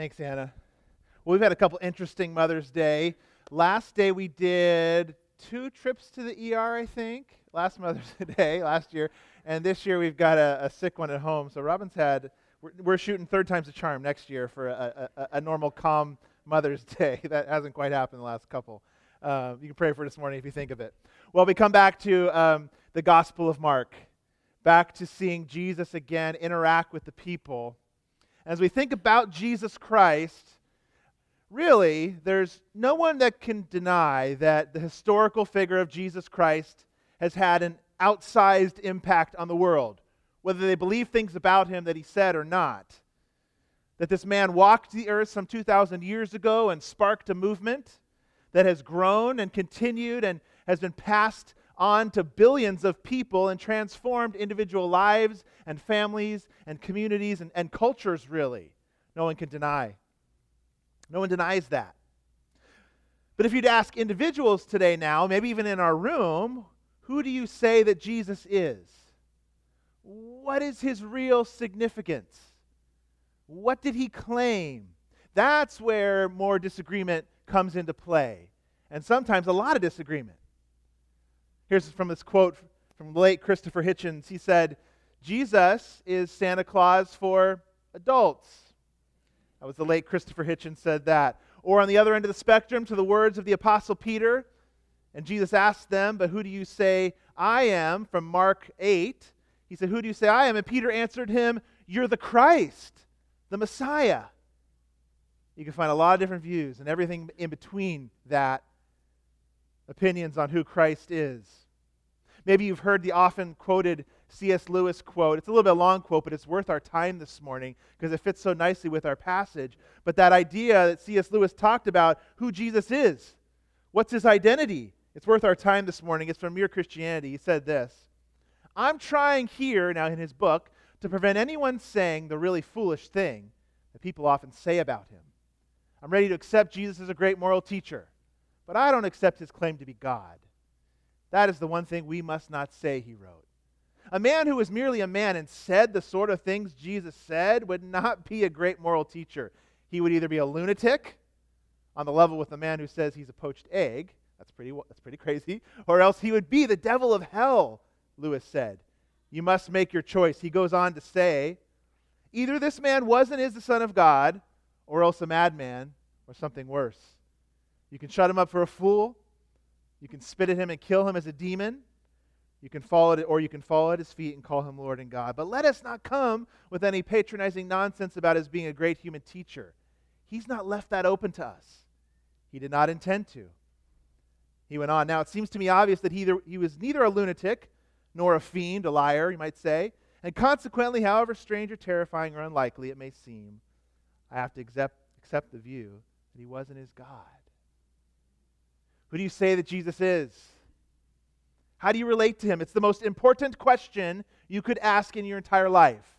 Thanks, Anna. Well, we've had a couple interesting Mother's Day. Last day we did two trips to the ER, I think. Last Mother's Day, last year. And this year we've got a, a sick one at home. So Robin's had, we're, we're, shooting third time's a charm next year for a, a, a, normal, calm Mother's Day. That hasn't quite happened the last couple. Uh, you can pray for this morning if you think of it. Well, we come back to um, the Gospel of Mark, back to seeing Jesus again interact with the people as we think about Jesus Christ, really, there's no one that can deny that the historical figure of Jesus Christ has had an outsized impact on the world, whether they believe things about him that he said or not. That this man walked the earth some 2,000 years ago and sparked a movement that has grown and continued and has been passed on to billions of people and transformed individual lives and families and communities and, and cultures, really. No one can deny. No one denies that. But if you'd ask individuals today now, maybe even in our room, who do you say that Jesus is? What is his real significance? What did he claim? That's where more disagreement comes into play. And sometimes a lot of disagreement. Here's from this quote from the late Christopher Hitchens. He said, Jesus is Santa Claus for adults. That was the late Christopher Hitchens said that. Or on the other end of the spectrum, to the words of the Apostle Peter, and Jesus asked them, But who do you say I am? From Mark 8. He said, Who do you say I am? And Peter answered him, You're the Christ, the Messiah. You can find a lot of different views and everything in between that opinions on who Christ is. Maybe you've heard the often quoted C.S. Lewis quote. It's a little bit long quote, but it's worth our time this morning because it fits so nicely with our passage. But that idea that C.S. Lewis talked about who Jesus is, what's his identity? It's worth our time this morning. It's from Mere Christianity. He said this I'm trying here, now in his book, to prevent anyone saying the really foolish thing that people often say about him. I'm ready to accept Jesus as a great moral teacher. But I don't accept his claim to be God. That is the one thing we must not say, he wrote. A man who was merely a man and said the sort of things Jesus said would not be a great moral teacher. He would either be a lunatic, on the level with the man who says he's a poached egg, that's pretty, that's pretty crazy, or else he would be the devil of hell, Lewis said. You must make your choice. He goes on to say, either this man was and is the Son of God, or else a madman, or something worse. You can shut him up for a fool. You can spit at him and kill him as a demon. You can fall at or you can fall at his feet and call him Lord and God. But let us not come with any patronizing nonsense about his being a great human teacher. He's not left that open to us. He did not intend to. He went on. Now, it seems to me obvious that he, either, he was neither a lunatic nor a fiend, a liar, you might say. And consequently, however strange or terrifying or unlikely it may seem, I have to accept, accept the view that he wasn't his God. Who do you say that Jesus is? How do you relate to him? It's the most important question you could ask in your entire life.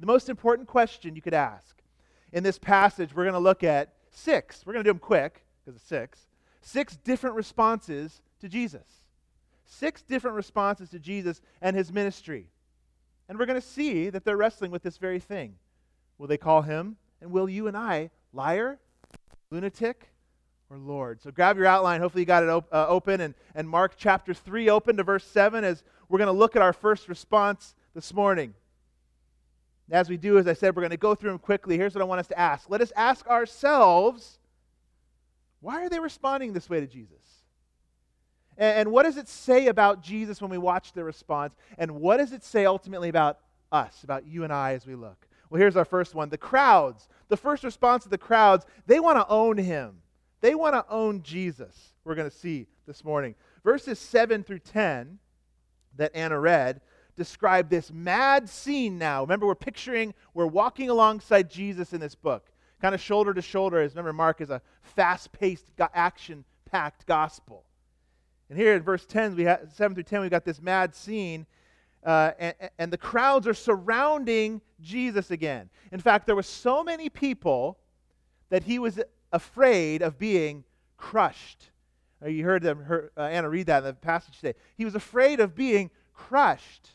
The most important question you could ask. In this passage, we're going to look at six. We're going to do them quick because it's six. Six different responses to Jesus. Six different responses to Jesus and his ministry. And we're going to see that they're wrestling with this very thing. Will they call him, and will you and I, liar, lunatic, or Lord. So grab your outline. Hopefully, you got it op- uh, open and, and Mark chapter 3 open to verse 7 as we're going to look at our first response this morning. As we do, as I said, we're going to go through them quickly. Here's what I want us to ask. Let us ask ourselves why are they responding this way to Jesus? And, and what does it say about Jesus when we watch their response? And what does it say ultimately about us, about you and I as we look? Well, here's our first one the crowds. The first response of the crowds, they want to own him. They want to own Jesus, we're going to see this morning. Verses 7 through 10 that Anna read describe this mad scene now. Remember, we're picturing, we're walking alongside Jesus in this book, kind of shoulder to shoulder, as remember, Mark is a fast paced, action packed gospel. And here in verse 10, we have, 7 through 10, we've got this mad scene. Uh, and, and the crowds are surrounding Jesus again. In fact, there were so many people that he was afraid of being crushed. You heard them, heard, uh, Anna read that in the passage today. He was afraid of being crushed.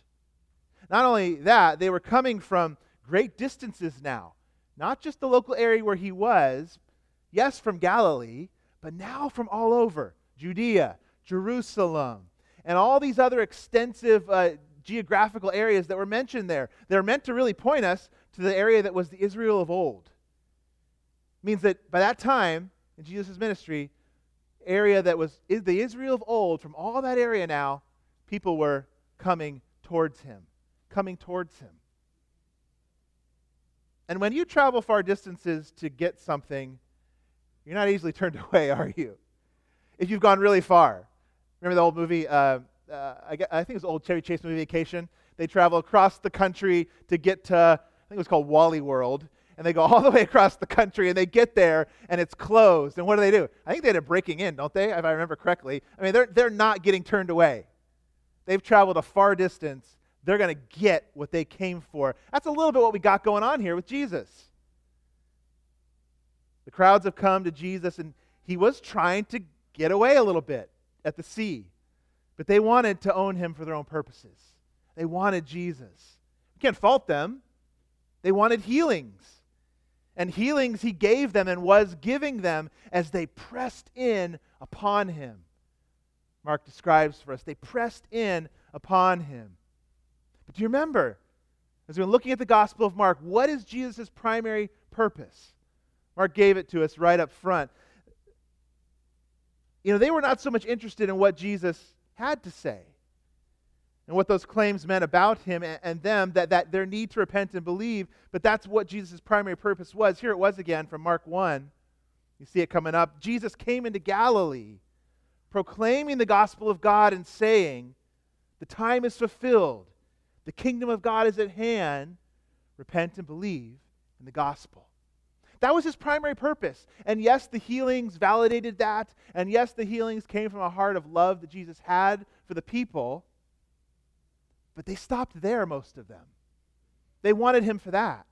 Not only that, they were coming from great distances now. not just the local area where he was, yes, from Galilee, but now from all over Judea, Jerusalem, and all these other extensive uh, geographical areas that were mentioned there. They're meant to really point us to the area that was the Israel of old. Means that by that time in Jesus' ministry, area that was the Israel of old, from all that area now, people were coming towards him, coming towards him. And when you travel far distances to get something, you're not easily turned away, are you? If you've gone really far. Remember the old movie, uh, uh, I, I, think it was old Chevy Chase movie Vacation? They travel across the country to get to, I think it was called Wally World. And they go all the way across the country and they get there and it's closed. And what do they do? I think they end up breaking in, don't they? If I remember correctly. I mean, they're, they're not getting turned away. They've traveled a far distance. They're going to get what they came for. That's a little bit what we got going on here with Jesus. The crowds have come to Jesus, and he was trying to get away a little bit at the sea. But they wanted to own him for their own purposes. They wanted Jesus. We can't fault them. They wanted healings. And healings he gave them and was giving them as they pressed in upon him. Mark describes for us. They pressed in upon him. But do you remember, as we're looking at the Gospel of Mark, what is Jesus' primary purpose? Mark gave it to us right up front. You know, they were not so much interested in what Jesus had to say and what those claims meant about him and, them, that, that their need to repent and believe, but that's what Jesus' primary purpose was. Here it was again from Mark 1. You see it coming up. Jesus came into Galilee proclaiming the gospel of God and saying, The time is fulfilled, the kingdom of God is at hand. Repent and believe in the gospel. That was his primary purpose. And yes, the healings validated that. And yes, the healings came from a heart of love that Jesus had for the people. But they stopped there, most of them. They wanted him for that.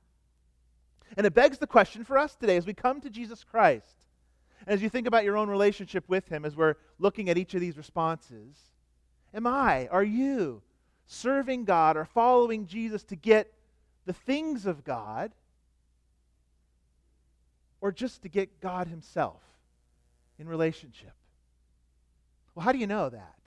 And it begs the question for us today as we come to Jesus Christ and as you think about your own relationship with Him, as we're looking at each of these responses, am I, are you serving God or following Jesus to get the things of God or just to get God Himself in relationship? Well, how do you know that?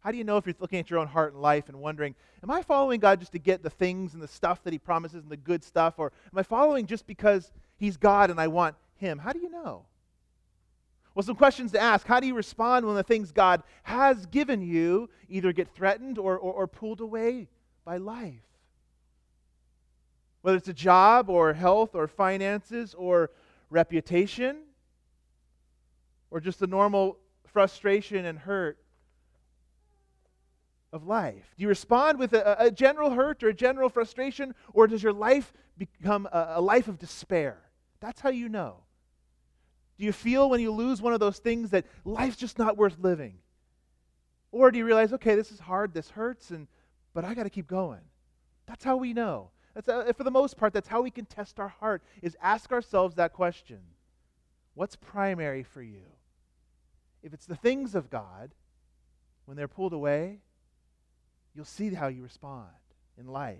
How do you know if you're looking at your own heart and life and wondering, am I following God just to get the things and the stuff that He promises and the good stuff? Or am I following just because He's God and I want Him? How do you know? Well, some questions to ask. How do you respond when the things God has given you either get threatened or, or, or pulled away by life? Whether it's a job or health or finances or reputation or just the normal frustration and hurt of life? Do you respond with a, a, general hurt or a general frustration, or does your life become a, a life of despair? That's how you know. Do you feel when you lose one of those things that life's just not worth living? Or do you realize, okay, this is hard, this hurts, and but I got to keep going? That's how we know. That's uh, for the most part, that's how we can test our heart, is ask ourselves that question. What's primary for you? If it's the things of God, when they're pulled away, you'll see how you respond in life.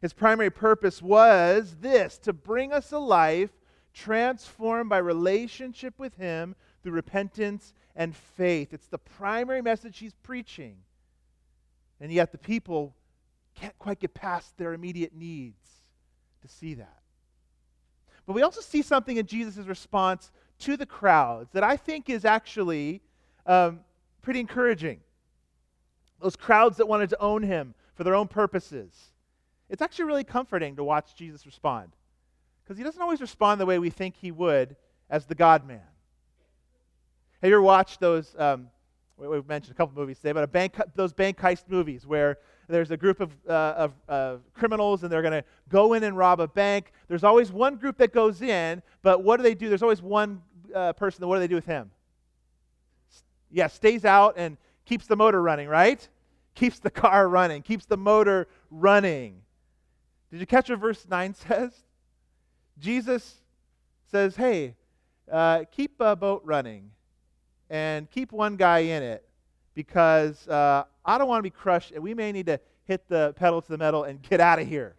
His primary purpose was this to bring us a life transformed by relationship with Him through repentance and faith. It's the primary message He's preaching. And yet the people can't quite get past their immediate needs to see that. But we also see something in Jesus' response to the crowds that I think is actually um, pretty encouraging. Those crowds that wanted to own him for their own purposes. It's actually really comforting to watch Jesus respond because he doesn't always respond the way we think he would as the God man. Have you ever watched those? Um, we've mentioned a couple movies today, but bank, those bank heist movies where there's a group of, uh, of uh, criminals and they're going to go in and rob a bank. There's always one group that goes in, but what do they do? There's always one uh, person. What do they do with him? Yeah, stays out and keeps the motor running, right? Keeps the car running, keeps the motor running. Did you catch what verse 9 says? Jesus says, hey, uh, keep a boat running and keep one guy in it because uh, I don't want to be crushed and we may need to hit the pedal to the metal and get out of here.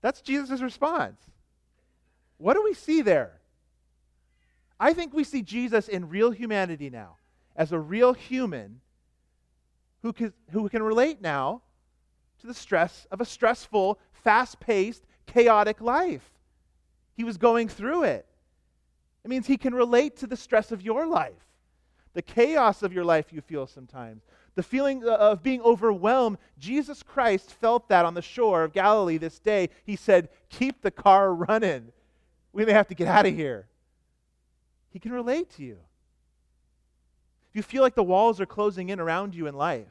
That's Jesus' response. What do we see there? I think we see Jesus in real humanity now, as a real human who can, who can relate now to the stress of a stressful, fast paced, chaotic life. He was going through it. It means he can relate to the stress of your life, the chaos of your life you feel sometimes, the feeling uh, of being overwhelmed. Jesus Christ felt that on the shore of Galilee this day. He said, Keep the car running. We may have to get out of here. He can relate to you. If you feel like the walls are closing in around you in life,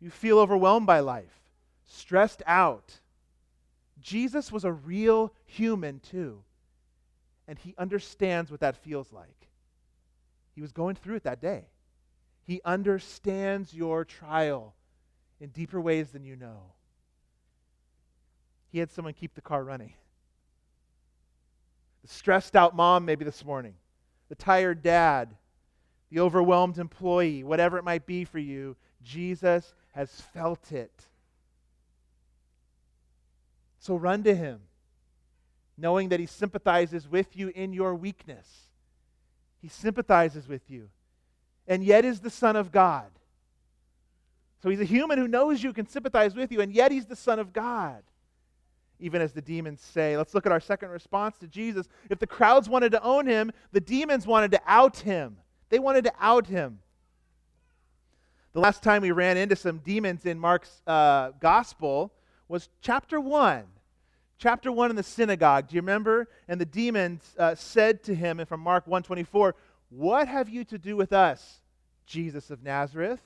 you feel overwhelmed by life, stressed out. Jesus was a real human too, and he understands what that feels like. He was going through it that day. He understands your trial in deeper ways than you know. He had someone keep the car running. The stressed out mom, maybe this morning, the tired dad, the overwhelmed employee, whatever it might be for you, Jesus has felt it. So run to him, knowing that he sympathizes with you in your weakness. He sympathizes with you, and yet is the Son of God. So he's a human who knows you, can sympathize with you, and yet he's the Son of God. Even as the demons say. Let's look at our second response to Jesus. If the crowds wanted to own him, the demons wanted to out him. They wanted to out him. The last time we ran into some demons in Mark's uh, gospel was chapter 1. Chapter 1 in the synagogue. Do you remember? And the demons uh, said to him, and from Mark 124, What have you to do with us, Jesus of Nazareth?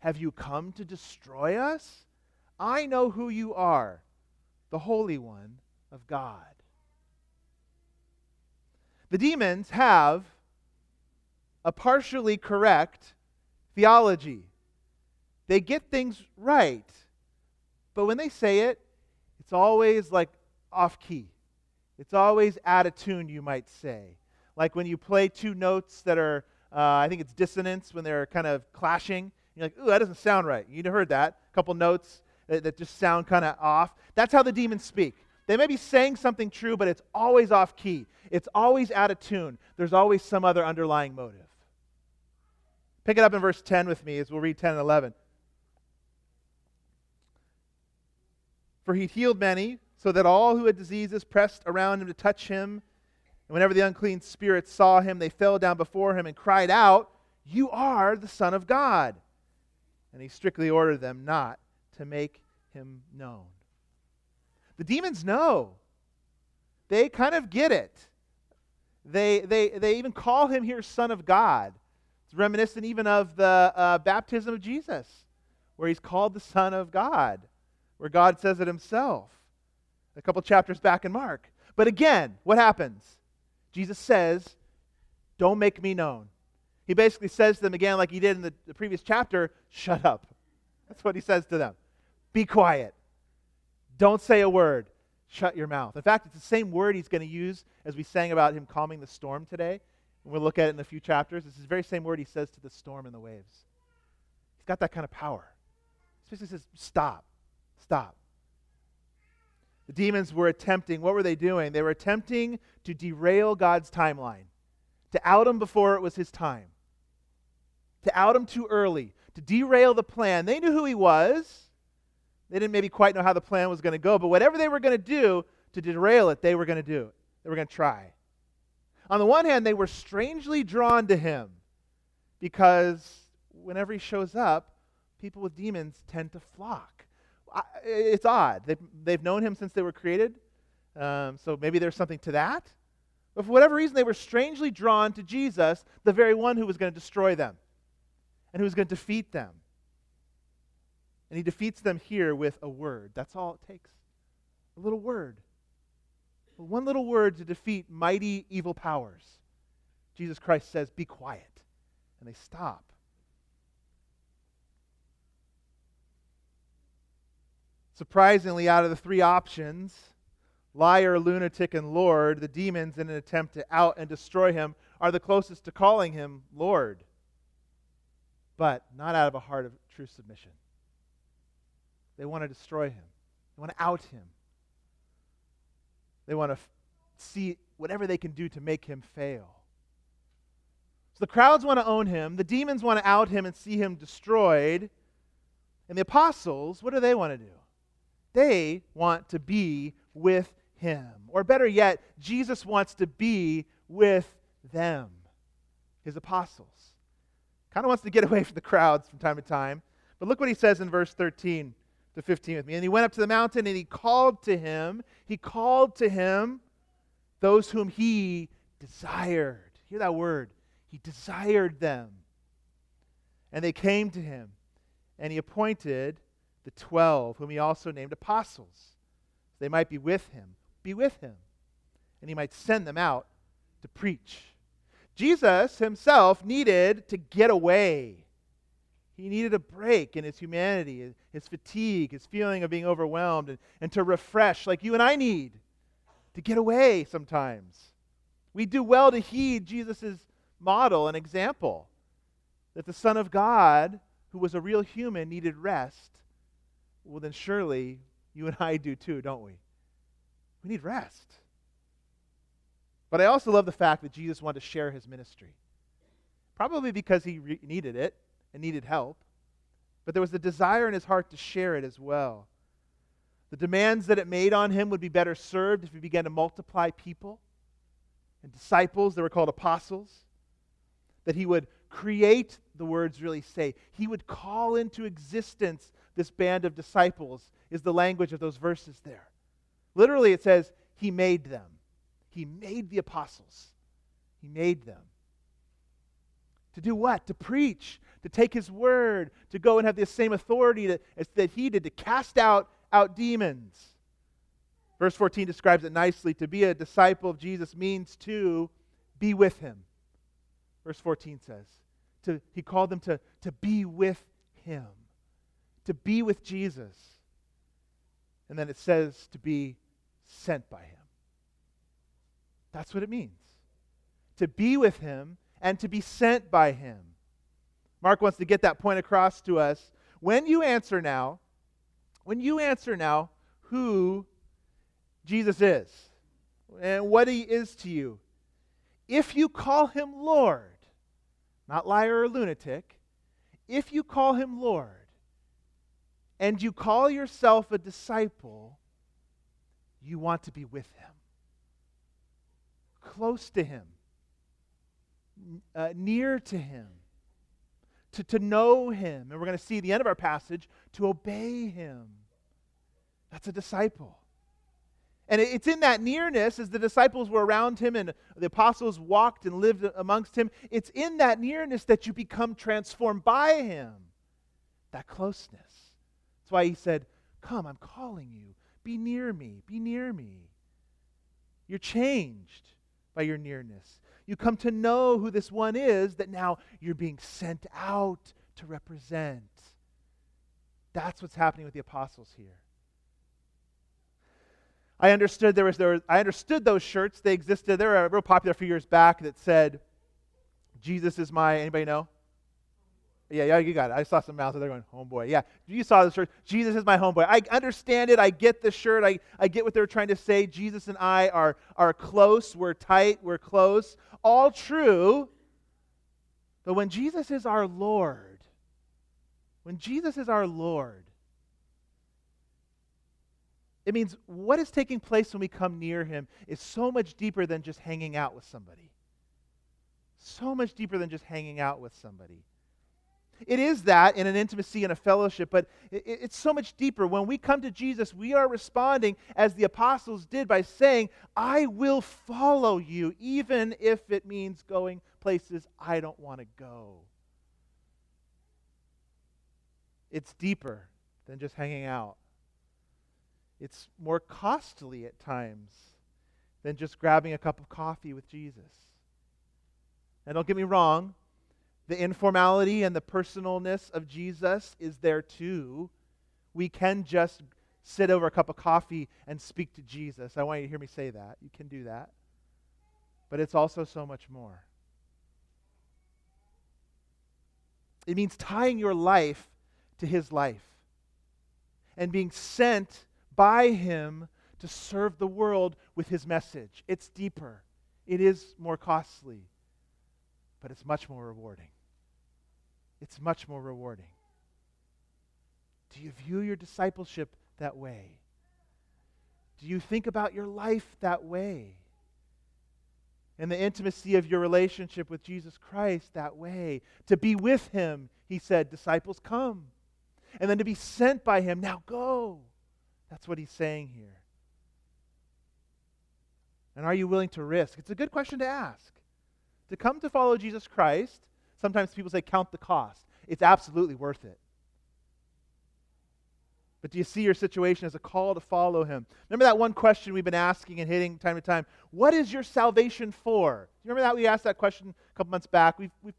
Have you come to destroy us? I know who you are, the Holy One of God. The demons have a partially correct theology. They get things right, but when they say it, it's always like off key. It's always out of tune, you might say. Like when you play two notes that are, uh, I think it's dissonance, when they're kind of clashing. You're like, ooh, that doesn't sound right. You'd heard that. A couple notes that, that just sound kind of off. That's how the demons speak. They may be saying something true, but it's always off key. It's always out of tune. There's always some other underlying motive. Pick it up in verse 10 with me as we'll read 10 and 11. For he healed many, so that all who had diseases pressed around him to touch him. And whenever the unclean spirits saw him, they fell down before him and cried out, You are the Son of God. And he strictly ordered them not to make him known. The demons know. They kind of get it. They, they, they even call him here Son of God. It's reminiscent even of the uh, baptism of Jesus, where he's called the Son of God, where God says it himself. A couple chapters back in Mark. But again, what happens? Jesus says, Don't make me known. He basically says to them again, like he did in the, the previous chapter, Shut up. That's what he says to them. Be quiet. Don't say a word. Shut your mouth. In fact, it's the same word he's going to use as we sang about him calming the storm today. We'll look at it in a few chapters. It's the very same word he says to the storm and the waves. He's got that kind of power. He basically says, Stop. Stop. The demons were attempting, what were they doing? They were attempting to derail God's timeline, to out him before it was his time, to out him too early, to derail the plan. They knew who he was. They didn't maybe quite know how the plan was going to go, but whatever they were going to do to derail it, they were going to do it. They were going to try. On the one hand, they were strangely drawn to him because whenever he shows up, people with demons tend to flock. It's odd. They've, they've known him since they were created, um, so maybe there's something to that. But for whatever reason, they were strangely drawn to Jesus, the very one who was going to destroy them and who was going to defeat them. And he defeats them here with a word. That's all it takes a little word one little word to defeat mighty evil powers. Jesus Christ says, Be quiet. And they stop. Surprisingly, out of the three options, liar, lunatic, and Lord, the demons, in an attempt to out and destroy him, are the closest to calling him Lord, but not out of a heart of true submission. They want to destroy him They want to out him. They want to f- see whatever they can do to make him fail. So the crowds want to own him, the demons want to out him and see him destroyed. And the apostles, what do they want to do? They want to be with him. Or better yet, Jesus wants to be with them, his apostles. Kind of wants to get away from the crowds from time to time. But look what he says in verse 13 to 15 with me. And he went up to the mountain and he called to him, he called to him those whom he desired. Hear that word. He desired them. And they came to him, and he appointed the twelve, whom he also named apostles. They might be with him, be with him, and he might send them out to preach. Jesus himself needed to get away. He needed a break in his humanity, his fatigue, his feeling of being overwhelmed, and, and to refresh, like you and I need, to get away sometimes. We do well to heed Jesus' model and example that the Son of God, who was a real human, needed rest. Well, then surely you and I do too, don't we? We need rest. But I also love the fact that Jesus wanted to share his ministry. Probably because he re- needed it and needed help, but there was a desire in his heart to share it as well. The demands that it made on him would be better served if he began to multiply people and disciples that were called apostles, that he would create, the words really say, he would call into existence this band of disciples, is the language of those verses there. Literally, it says, he made them. He made the apostles. He made them. To do what? To preach, to take his word, to go and have the same authority that, that he did, to cast out, out demons. Verse 14 describes it nicely. To be a disciple of Jesus means to be with him. Verse 14 says, to, he called them to, to be with him, to be with Jesus. And then it says to be sent by him. That's what it means. To be with him and to be sent by him. Mark wants to get that point across to us. When you answer now, when you answer now who Jesus is and what he is to you, if you call him Lord, not liar or lunatic, if you call him Lord and you call yourself a disciple, you want to be with him, close to him, uh, near to him, to, to know him. And we're going to see the end of our passage to obey him. That's a disciple. And it's in that nearness, as the disciples were around him and the apostles walked and lived amongst him, it's in that nearness that you become transformed by him. That closeness. That's why he said, Come, I'm calling you. Be near me. Be near me. You're changed by your nearness. You come to know who this one is that now you're being sent out to represent. That's what's happening with the apostles here. I understood there was there I understood those shirts. They existed. They were real popular a few years back that said, Jesus is my anybody know? Yeah, yeah, you got it. I saw some mouths there going, homeboy. Yeah, you saw the shirt. Jesus is my homeboy. I understand it. I get the shirt. I, I get what they're trying to say. Jesus and I are, are close. We're tight. We're close. All true. But when Jesus is our Lord, when Jesus is our Lord, it means what is taking place when we come near him is so much deeper than just hanging out with somebody. So much deeper than just hanging out with somebody. It is that in an intimacy and a fellowship, but it, it's so much deeper. When we come to Jesus, we are responding as the apostles did by saying, I will follow you, even if it means going places I don't want to go. It's deeper than just hanging out, it's more costly at times than just grabbing a cup of coffee with Jesus. And don't get me wrong, the informality and the personalness of Jesus is there too. We can just sit over a cup of coffee and speak to Jesus. I want you to hear me say that. You can do that. But it's also so much more. It means tying your life to his life and being sent by him to serve the world with his message. It's deeper, it is more costly, but it's much more rewarding. It's much more rewarding. Do you view your discipleship that way? Do you think about your life that way? And the intimacy of your relationship with Jesus Christ that way. To be with him, he said, disciples, come. And then to be sent by him, now go. That's what he's saying here. And are you willing to risk? It's a good question to ask. To come to follow Jesus Christ, sometimes people say, count the cost. It's absolutely worth it. But do you see your situation as a call to follow him? Remember that one question we've been asking and hitting time to time? What is your salvation for? Do you remember that? We asked that question a couple months back. We've, we've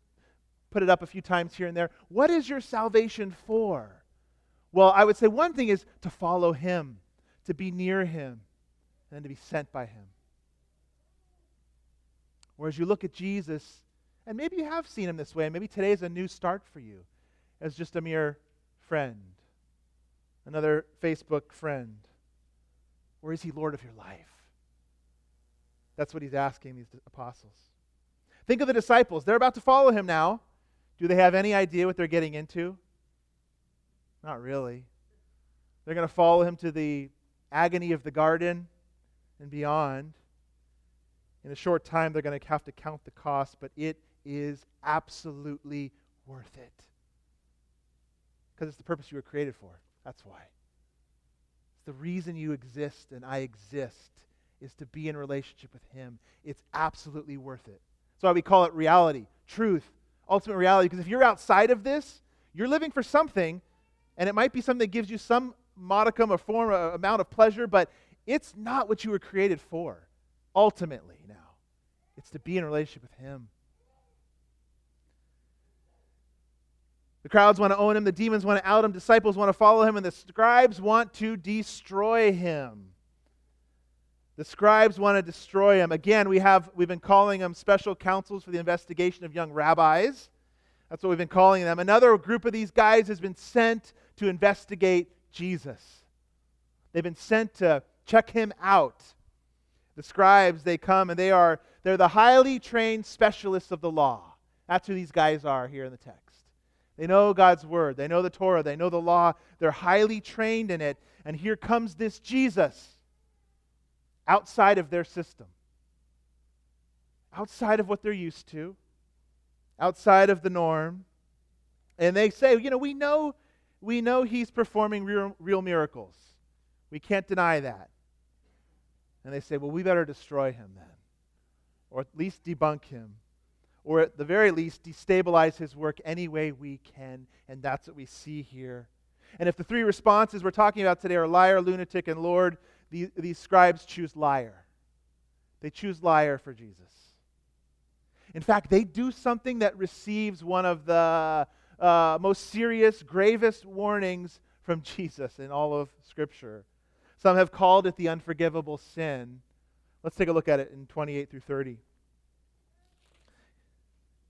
put it up a few times here and there. What is your salvation for? Well, I would say one thing is to follow him, to be near him, and to be sent by him. Whereas you look at Jesus, and maybe you have seen him this way, maybe today is a new start for you as just a mere friend, another Facebook friend. Or is he Lord of your life? That's what he's asking these apostles. Think of the disciples. They're about to follow him now. Do they have any idea what they're getting into? Not really. They're going to follow him to the agony of the garden and beyond. In a short time, they're going to have to count the cost, but it is absolutely worth it. Because it's the purpose you were created for. That's why. It's the reason you exist and I exist is to be in relationship with Him. It's absolutely worth it. That's why we call it reality, truth, ultimate reality. Because if you're outside of this, you're living for something, and it might be something that gives you some modicum or form, or amount of pleasure, but it's not what you were created for, ultimately now. It's to be in relationship with Him. The crowds want to own him, the demons want to out him, disciples want to follow him, and the scribes want to destroy him. The scribes want to destroy him. Again, we have we've been calling them special councils for the investigation of young rabbis. That's what we've been calling them. Another group of these guys has been sent to investigate Jesus. They've been sent to check him out. The scribes, they come and they are they're the highly trained specialists of the law. That's who these guys are here in the text. They know God's word. They know the Torah. They know the law. They're highly trained in it. And here comes this Jesus outside of their system, outside of what they're used to, outside of the norm. And they say, you know, we know, we know he's performing real, real miracles. We can't deny that. And they say, well, we better destroy him then, or at least debunk him or at the very least, destabilize his work any way we can. And that's what we see here. And if the three responses we're talking about today are liar, lunatic, and Lord, these, these scribes choose liar. They choose liar for Jesus. In fact, they do something that receives one of the uh, most serious, gravest warnings from Jesus in all of Scripture. Some have called it the unforgivable sin. Let's take a look at it in 28 through 30.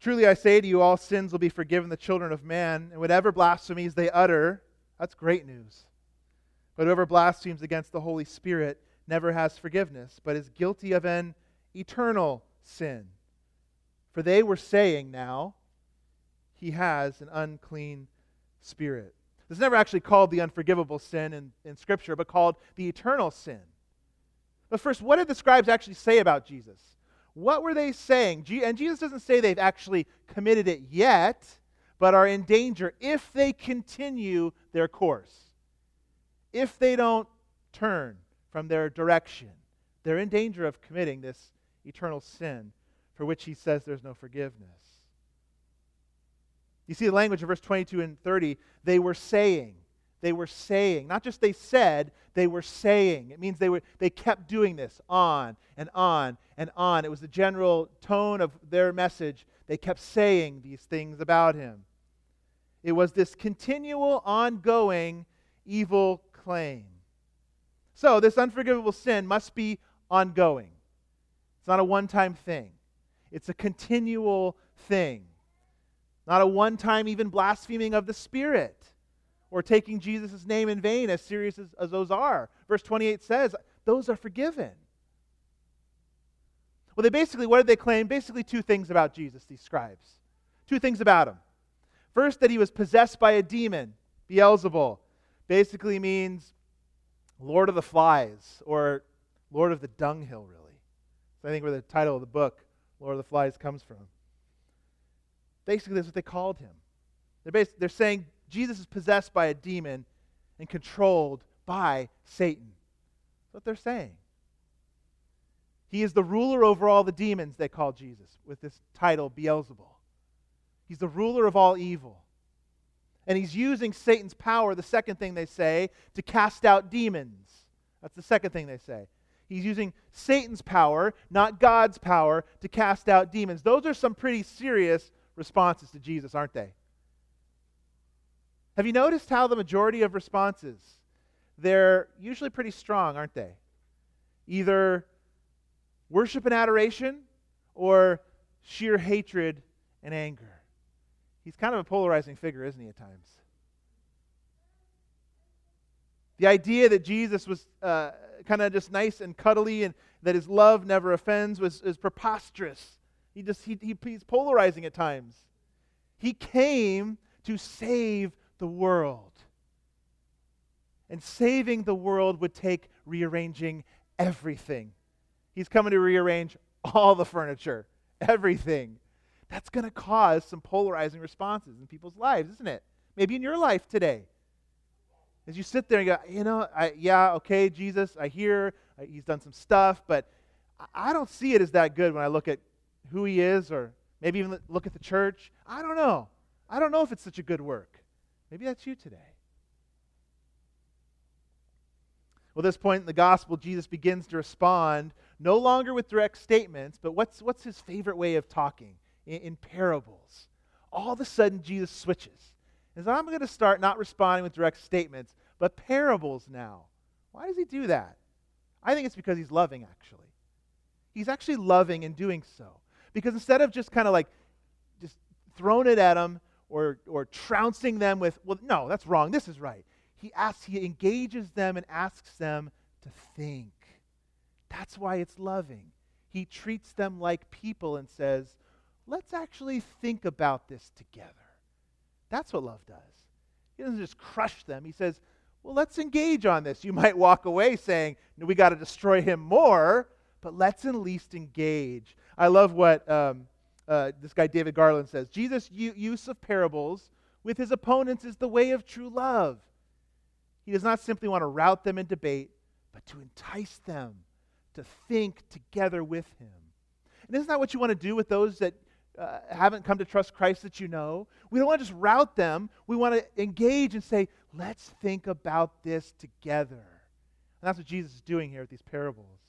Truly I say to you, all sins will be forgiven the children of man, and whatever blasphemies they utter, that's great news. But whoever blasphemes against the Holy Spirit never has forgiveness, but is guilty of an eternal sin. For they were saying now, he has an unclean spirit. This is never actually called the unforgivable sin in, in Scripture, but called the eternal sin. But first, what did the scribes actually say about Jesus? What were they saying? And Jesus doesn't say they've actually committed it yet, but are in danger if they continue their course. If they don't turn from their direction, they're in danger of committing this eternal sin for which he says there's no forgiveness. You see the language of verse 22 and 30. They were saying, they were saying, not just they said, they were saying. It means they, were, they kept doing this on and on and on. It was the general tone of their message. They kept saying these things about him. It was this continual, ongoing evil claim. So, this unforgivable sin must be ongoing. It's not a one time thing, it's a continual thing. Not a one time, even blaspheming of the Spirit or taking Jesus' name in vain, as serious as, as those are. Verse 28 says, those are forgiven. Well, they basically, what did they claim? Basically, two things about Jesus, these scribes. Two things about him. First, that he was possessed by a demon, Beelzebul. Basically means Lord of the Flies, or Lord of the Dunghill, really. I think where the title of the book, Lord of the Flies, comes from. Basically, that's what they called him. They're, basically, they're saying Jesus is possessed by a demon and controlled by Satan. That's what they're saying. He is the ruler over all the demons, they call Jesus, with this title, Beelzebul. He's the ruler of all evil. And he's using Satan's power, the second thing they say, to cast out demons. That's the second thing they say. He's using Satan's power, not God's power, to cast out demons. Those are some pretty serious responses to Jesus, aren't they? Have you noticed how the majority of responses, they're usually pretty strong, aren't they? Either worship and adoration or sheer hatred and anger. He's kind of a polarizing figure, isn't he, at times? The idea that Jesus was uh, kind of just nice and cuddly and that his love never offends was is preposterous. He just he, he, he's polarizing at times. He came to save the world. And saving the world would take rearranging everything. He's coming to rearrange all the furniture, everything. That's going to cause some polarizing responses in people's lives, isn't it? Maybe in your life today. As you sit there and go, you know, I, yeah, okay, Jesus, I hear uh, he's done some stuff, but I don't see it as that good when I look at who he is or maybe even look at the church. I don't know. I don't know if it's such a good work. Maybe that's you today. Well, at this point in the gospel, Jesus begins to respond no longer with direct statements, but what's, what's his favorite way of talking? In, in parables. All of a sudden, Jesus switches. And so I'm going to start not responding with direct statements, but parables now. Why does he do that? I think it's because he's loving, actually. He's actually loving in doing so. Because instead of just kind of like just throwing it at them or, or trouncing them with, well, no, that's wrong, this is right. He asks, he engages them and asks them to think. That's why it's loving. He treats them like people and says, let's actually think about this together. That's what love does. He doesn't just crush them. He says, well, let's engage on this. You might walk away saying, no, we got to destroy him more, but let's at least engage. I love what um, uh, this guy David Garland says Jesus' use of parables with his opponents is the way of true love. He does not simply want to rout them in debate, but to entice them to think together with him. And isn't that what you want to do with those that uh, haven't come to trust Christ that you know? We don't want to just rout them. We want to engage and say, let's think about this together. And that's what Jesus is doing here with these parables.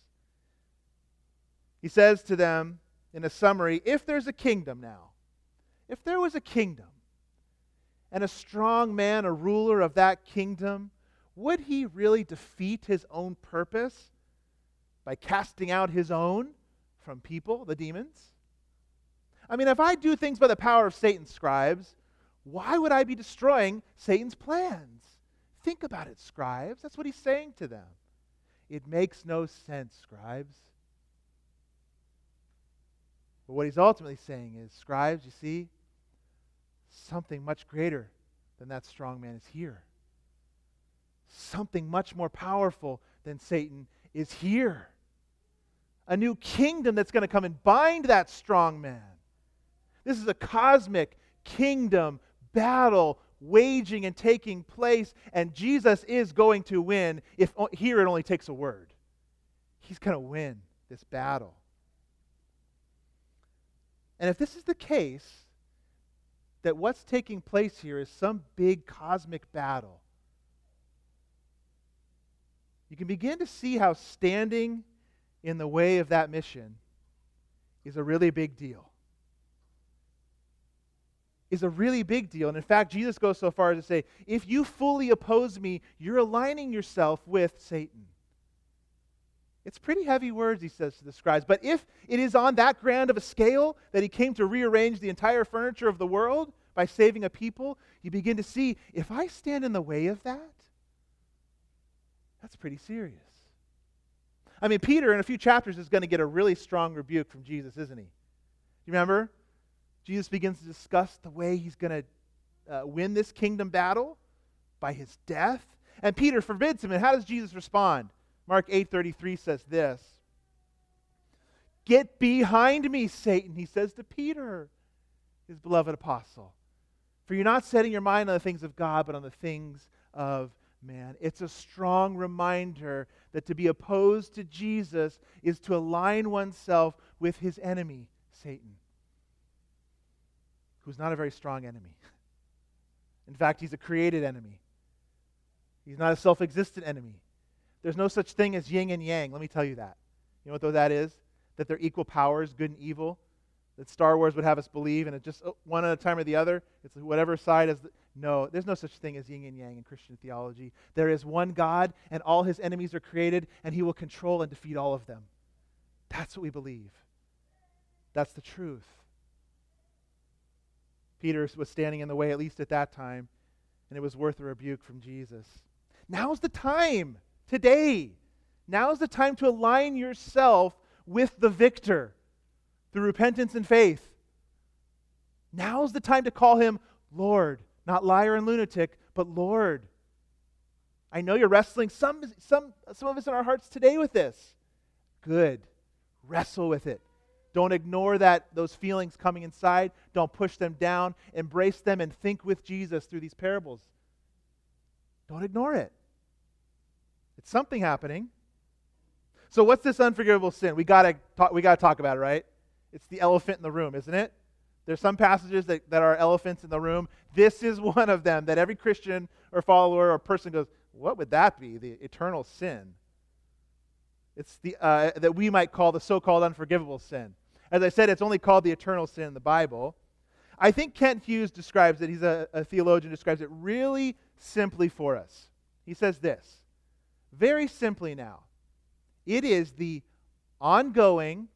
He says to them in a summary if there's a kingdom now, if there was a kingdom, and a strong man, a ruler of that kingdom, would he really defeat his own purpose by casting out his own from people, the demons? I mean, if I do things by the power of Satan's scribes, why would I be destroying Satan's plans? Think about it, scribes. That's what he's saying to them. It makes no sense, scribes. But what he's ultimately saying is, scribes, you see, something much greater than that strong man is here. Something much more powerful than Satan is here. A new kingdom that's going to come and bind that strong man. This is a cosmic kingdom battle waging and taking place, and Jesus is going to win. If here it only takes a word, he's going to win this battle. And if this is the case, that what's taking place here is some big cosmic battle, you can begin to see how standing in the way of that mission is a really big deal. Is a really big deal. And in fact, Jesus goes so far as to say, if you fully oppose me, you're aligning yourself with Satan. It's pretty heavy words, he says to the scribes. But if it is on that grand of a scale that he came to rearrange the entire furniture of the world, by saving a people, you begin to see if I stand in the way of that, that's pretty serious. I mean, Peter, in a few chapters, is going to get a really strong rebuke from Jesus, isn't he? You remember? Jesus begins to discuss the way he's going to uh, win this kingdom battle by his death. And Peter forbids him. And how does Jesus respond? Mark 8:33 says this. Get behind me, Satan, he says to Peter, his beloved apostle. For you're not setting your mind on the things of God, but on the things of man. It's a strong reminder that to be opposed to Jesus is to align oneself with his enemy, Satan, who's not a very strong enemy. In fact, he's a created enemy, he's not a self existent enemy. There's no such thing as yin and yang. Let me tell you that. You know what that is? That they're equal powers, good and evil. That Star Wars would have us believe, and it's just oh, one at a time or the other. It's whatever side is. The, no, there's no such thing as yin and yang in Christian theology. There is one God, and all his enemies are created, and he will control and defeat all of them. That's what we believe. That's the truth. Peter was standing in the way, at least at that time, and it was worth a rebuke from Jesus. Now's the time today. Now is the time to align yourself with the victor through repentance and faith. Now is the time to call him Lord, not liar and lunatic, but Lord. I know you're wrestling some, some, some of us in our hearts today with this. Good. Wrestle with it. Don't ignore that those feelings coming inside. Don't push them down. Embrace them and think with Jesus through these parables. Don't ignore it. It's something happening. So what's this unforgivable sin? We gotta talk, we gotta talk about it, right? It's the elephant in the room, isn't it? There's some passages that, that are elephants in the room. This is one of them that every Christian or follower or person goes, What would that be? The eternal sin. It's the uh, that we might call the so-called unforgivable sin. As I said, it's only called the eternal sin in the Bible. I think Kent Hughes describes it, he's a, a theologian, describes it really simply for us. He says this very simply now it is the ongoing,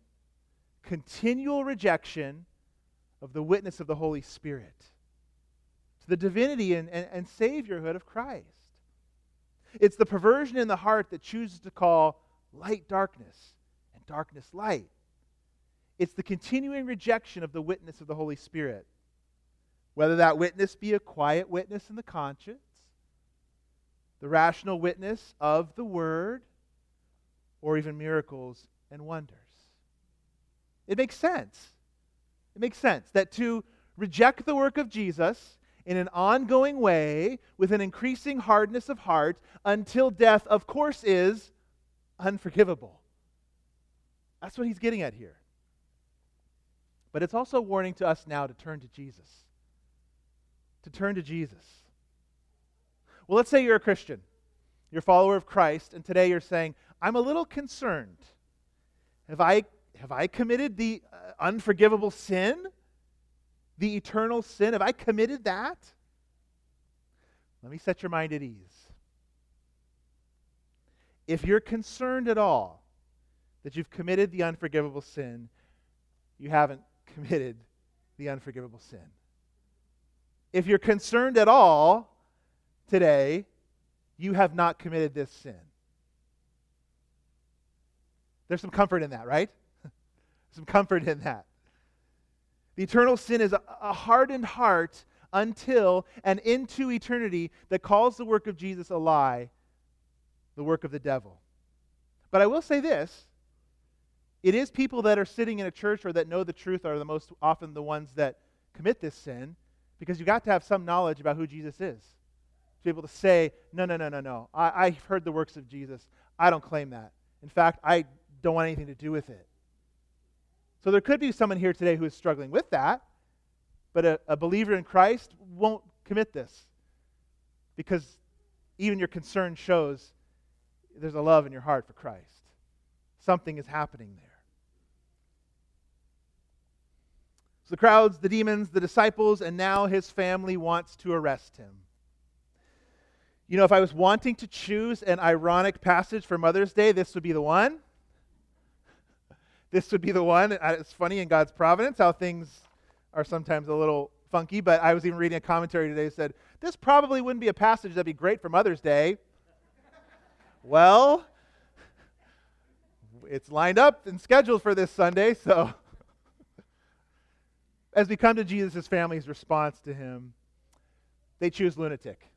continual rejection of the witness of the Holy Spirit to the divinity and, and, and Saviorhood of Christ. It's the perversion in the heart that chooses to call light darkness and darkness light. It's the continuing rejection of the witness of the Holy Spirit. Whether that witness be a quiet witness in the conscience, the rational witness of the Word, or even miracles and wonders. It makes sense. It makes sense that to reject the work of Jesus in an ongoing way with an increasing hardness of heart until death, of course, is unforgivable. That's what he's getting at here. But it's also a warning to us now to turn to Jesus. To turn to Jesus. Well, let's say you're a Christian, you're a follower of Christ, and today you're saying, I'm a little concerned. Have I, have I committed the uh, unforgivable sin? The eternal sin? Have I committed that? Let me set your mind at ease. If you're concerned at all that you've committed the unforgivable sin, you haven't committed the unforgivable sin. If you're concerned at all today, you have not committed this sin. There's some comfort in that, right? some comfort in that. The eternal sin is a, hardened heart until and into eternity that calls the work of Jesus a lie, the work of the devil. But I will say this it is people that are sitting in a church or that know the truth are the most often the ones that commit this sin because you got to have some knowledge about who Jesus is. Be able to say, no, no, no, no, no. I, I've heard the works of Jesus. I don't claim that. In fact, I don't want anything to do with it. So there could be someone here today who is struggling with that, but a, a believer in Christ won't commit this because even your concern shows there's a love in your heart for Christ. Something is happening there. So the crowds, the demons, the disciples, and now his family wants to arrest him. You know, if I was wanting to choose an ironic passage for Mother's Day, this would be the one. This would be the one. It's funny in God's providence how things are sometimes a little funky, but I was even reading a commentary today that said, this probably wouldn't be a passage that'd be great for Mother's Day. well, it's lined up and scheduled for this Sunday, so as we come to Jesus' family's response to him, they choose lunatic.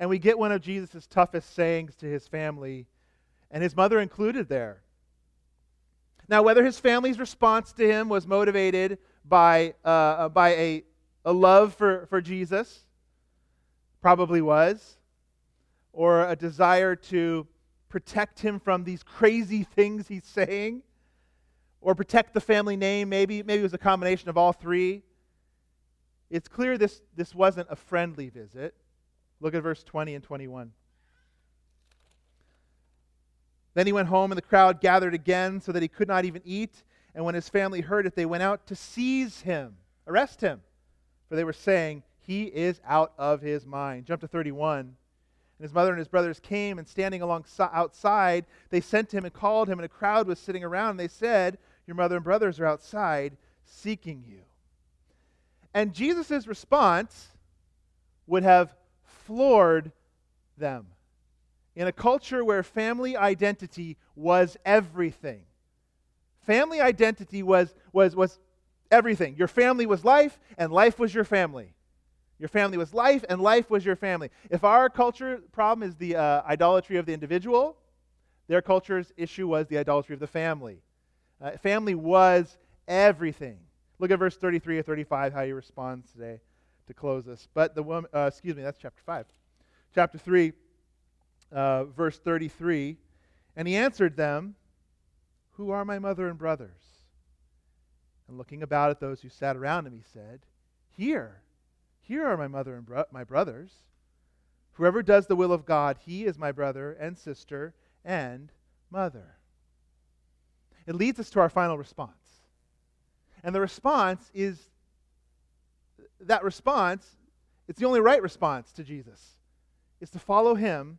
And we get one of Jesus' toughest sayings to his family, and his mother included there. Now, whether his family's response to him was motivated by, uh, by a, a love for, for Jesus, probably was, or a desire to protect him from these crazy things he's saying, or protect the family name. Maybe, maybe it was a combination of all three. It's clear this, this wasn't a friendly visit. Look at verse 20 and 21. Then he went home, and the crowd gathered again so that he could not even eat. And when his family heard it, they went out to seize him, arrest him, for they were saying, He is out of his mind. Jump to 31. And his mother and his brothers came, and standing along outside, they sent him and called him, and a crowd was sitting around, and they said, Your mother and brothers are outside seeking you. And Jesus' response would have floored them. In a culture where family identity was everything, family identity was, was, was everything. Your family was life, and life was your family. Your family was life, and life was your family. If our culture problem is the uh, idolatry of the individual, their culture's issue was the idolatry of the family. Uh, family was everything. Look at verse 33 or 35, how he responds today to close this. But the woman, uh, excuse me, that's chapter 5. Chapter 3, uh, verse 33. And he answered them, Who are my mother and brothers? And looking about at those who sat around him, he said, Here here are my mother and bro- my brothers. Whoever does the will of God, he is my brother and sister and mother. It leads us to our final response. And the response is that response, it's the only right response to Jesus, is to follow him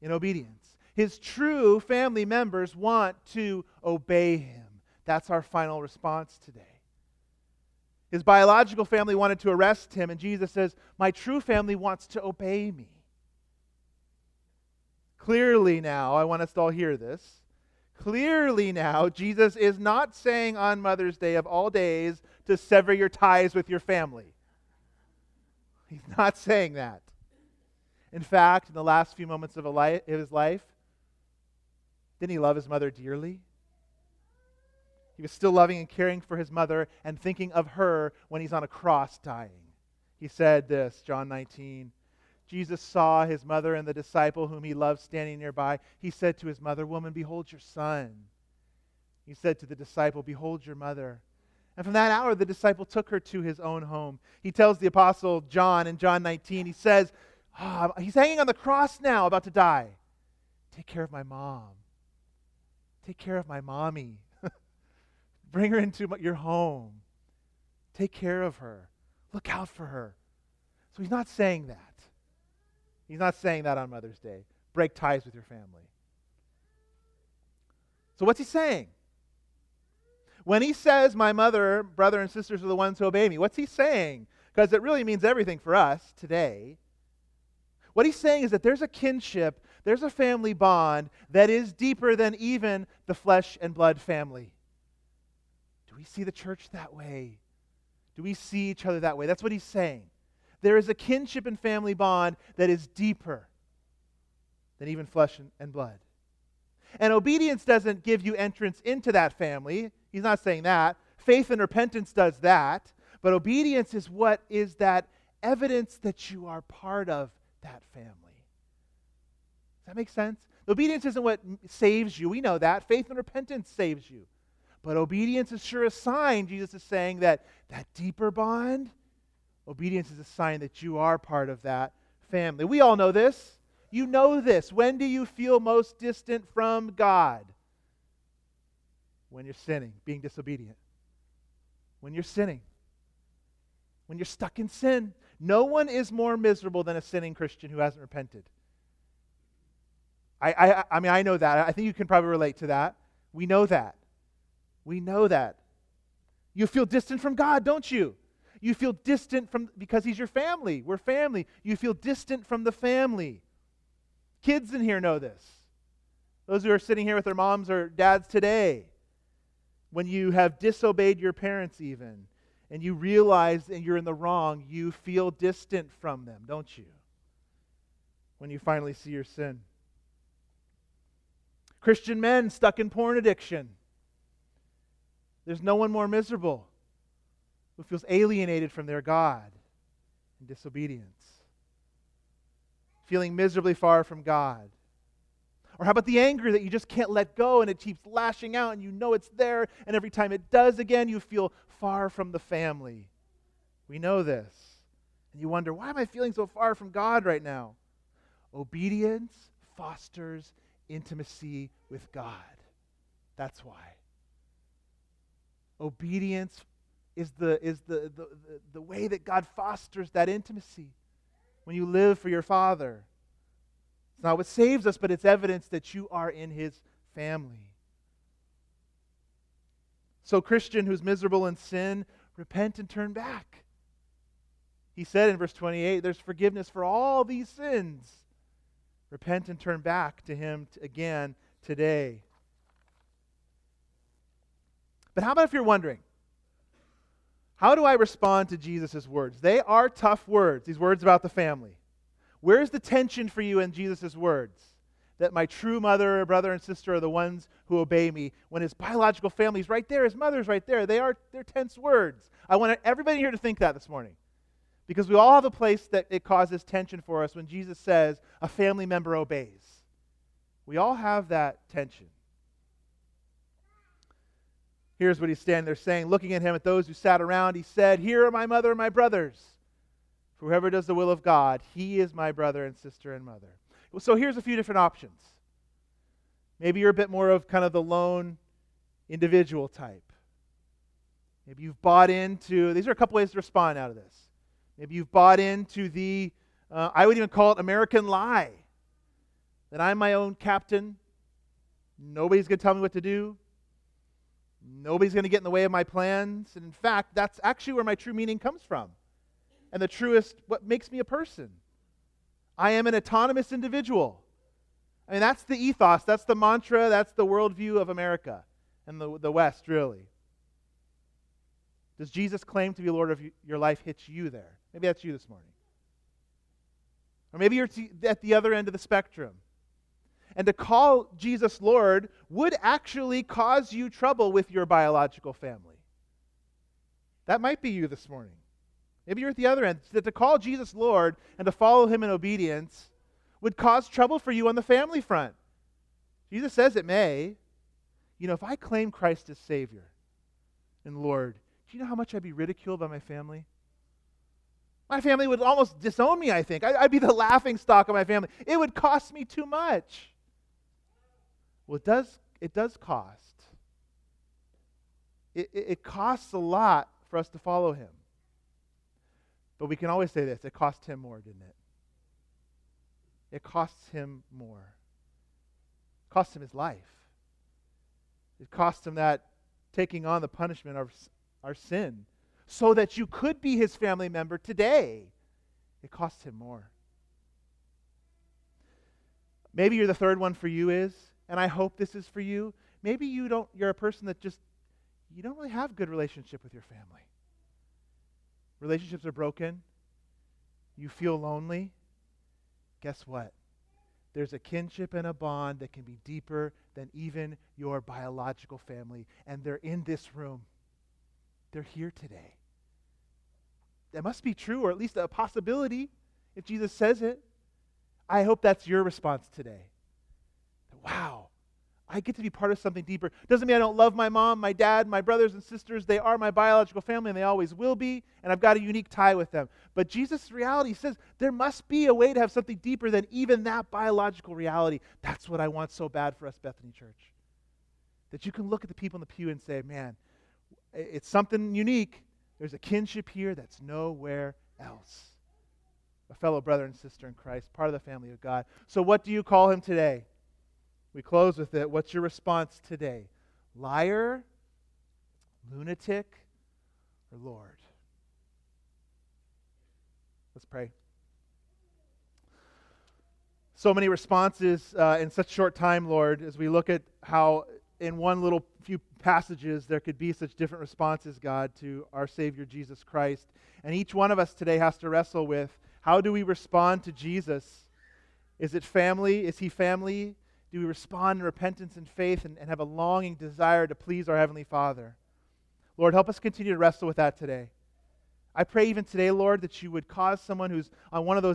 in obedience. His true family members want to obey him. That's our final response today. His biological family wanted to arrest him, and Jesus says, My true family wants to obey me. Clearly, now, I want us to all hear this. Clearly, now, Jesus is not saying on Mother's Day of all days to sever your ties with your family. He's not saying that. In fact, in the last few moments of, his life, didn't he love his mother dearly? He was still loving and caring for his mother and thinking of her when he's on a cross dying. He said this, John 19. Jesus saw his mother and the disciple whom he loved standing nearby. He said to his mother, Woman, behold your son. He said to the disciple, Behold your mother. And from that hour, the disciple took her to his own home. He tells the apostle John in John 19, he says, oh, He's hanging on the cross now, about to die. Take care of my mom. Take care of my mommy. Bring her into your home. Take care of her. Look out for her. So he's not saying that. He's not saying that on Mother's Day. Break ties with your family. So what's he saying? When he says, My mother, brother, and sisters are the ones who obey me, what's he saying? Because it really means everything for us today. What he's saying is that there's a kinship, there's a family bond that is deeper than even the flesh and blood family. Do we see the church that way? Do we see each other that way? That's what he's saying. There is a kinship and family bond that is deeper than even flesh and, blood. And obedience doesn't give you entrance into that family. He's not saying that. Faith and repentance does that. But obedience is what is that evidence that you are part of that family. Does that make sense? Obedience isn't what saves you. We know that. Faith and repentance saves you. But obedience is sure a sign, Jesus is saying, that that deeper bond, obedience is a sign that you are part of that family. We all know this. You know this. When do you feel most distant from God? When you're sinning, being disobedient. When you're sinning. When you're stuck in sin. No one is more miserable than a sinning Christian who hasn't repented. I, I, I mean, I know that. I think you can probably relate to that. We know that. We know that. You feel distant from God, don't you? You feel distant from because he's your family. We're family. You feel distant from the family. Kids in here know this. Those who are sitting here with their moms or dads today, when you have disobeyed your parents, even, and you realize that you're in the wrong, you feel distant from them, don't you? When you finally see your sin. Christian men stuck in porn addiction. There's no one more miserable who feels alienated from their God in disobedience, feeling miserably far from God. Or how about the anger that you just can't let go and it keeps lashing out and you know it's there, and every time it does again, you feel far from the family? We know this. And you wonder, why am I feeling so far from God right now? Obedience fosters intimacy with God. That's why. Obedience is the, is the, the, the, the way that God fosters that intimacy when you live for your Father. It's not what saves us, but it's evidence that you are in His family. So, Christian who's miserable in sin, repent and turn back. He said in verse 28 there's forgiveness for all these sins. Repent and turn back to Him again today. But how about if you're wondering, how do I respond to Jesus' words? They are tough words, these words about the family. Where's the tension for you in Jesus' words? That my true mother or brother and sister are the ones who obey me when his biological family is right there, his mother's right there. They are they're tense words. I want everybody here to think that this morning. Because we all have a place that it causes tension for us when Jesus says a family member obeys. We all have that tension. Here's what he's standing there saying, looking at him at those who sat around. He said, Here are my mother and my brothers. For whoever does the will of God, he is my brother and sister and mother. So here's a few different options. Maybe you're a bit more of kind of the lone individual type. Maybe you've bought into, these are a couple ways to respond out of this. Maybe you've bought into the, uh, I would even call it American lie that I'm my own captain. Nobody's going to tell me what to do. Nobody's going to get in the way of my plans. And in fact, that's actually where my true meaning comes from. And the truest, what makes me a person. I am an autonomous individual. I mean, that's the ethos, that's the mantra, that's the worldview of America and the, the West, really. Does Jesus claim to be Lord of your life hit you there? Maybe that's you this morning. Or maybe you're at the other end of the spectrum. And to call Jesus Lord would actually cause you trouble with your biological family. That might be you this morning. Maybe you're at the other end. That to call Jesus Lord and to follow him in obedience would cause trouble for you on the family front. Jesus says it may. You know, if I claim Christ as Savior and Lord, do you know how much I'd be ridiculed by my family? My family would almost disown me, I think. I'd be the laughing stock of my family. It would cost me too much. Well, it does, it does cost. It, it, it costs a lot for us to follow him. But we can always say this it cost him more, didn't it? It costs him more. It cost him his life. It cost him that taking on the punishment of our sin so that you could be his family member today. It costs him more. Maybe you're the third one for you is and I hope this is for you. Maybe you don't you're a person that just you don't really have good relationship with your family. Relationships are broken. You feel lonely. Guess what? There's a kinship and a bond that can be deeper than even your biological family, and they're in this room. They're here today. That must be true, or at least a possibility if Jesus says it. I hope that's your response today wow, I get to be part of something deeper. Doesn't mean I don't love my mom, my dad, my brothers and sisters. They are my biological family and they always will be, and I've got a unique tie with them. But Jesus' reality says there must be a way to have something deeper than even that biological reality. That's what I want so bad for us, Bethany Church. That you can look at the people in the pew and say, man, it's something unique. There's a kinship here that's nowhere else. A fellow brother and sister in Christ, part of the family of God. So, what do you call him today? We close with it. What's your response today? Liar? Lunatic? or Lord. Let's pray. So many responses uh, in such short time, Lord, as we look at how in one little few passages there could be such different responses, God, to our Savior Jesus Christ. And each one of us today has to wrestle with how do we respond to Jesus? Is it family? Is he family? Do we respond in repentance and faith and, and have a longing desire to please our Heavenly Father? Lord, help us continue to wrestle with that today. I pray even today, Lord, that you would cause someone who's on one of those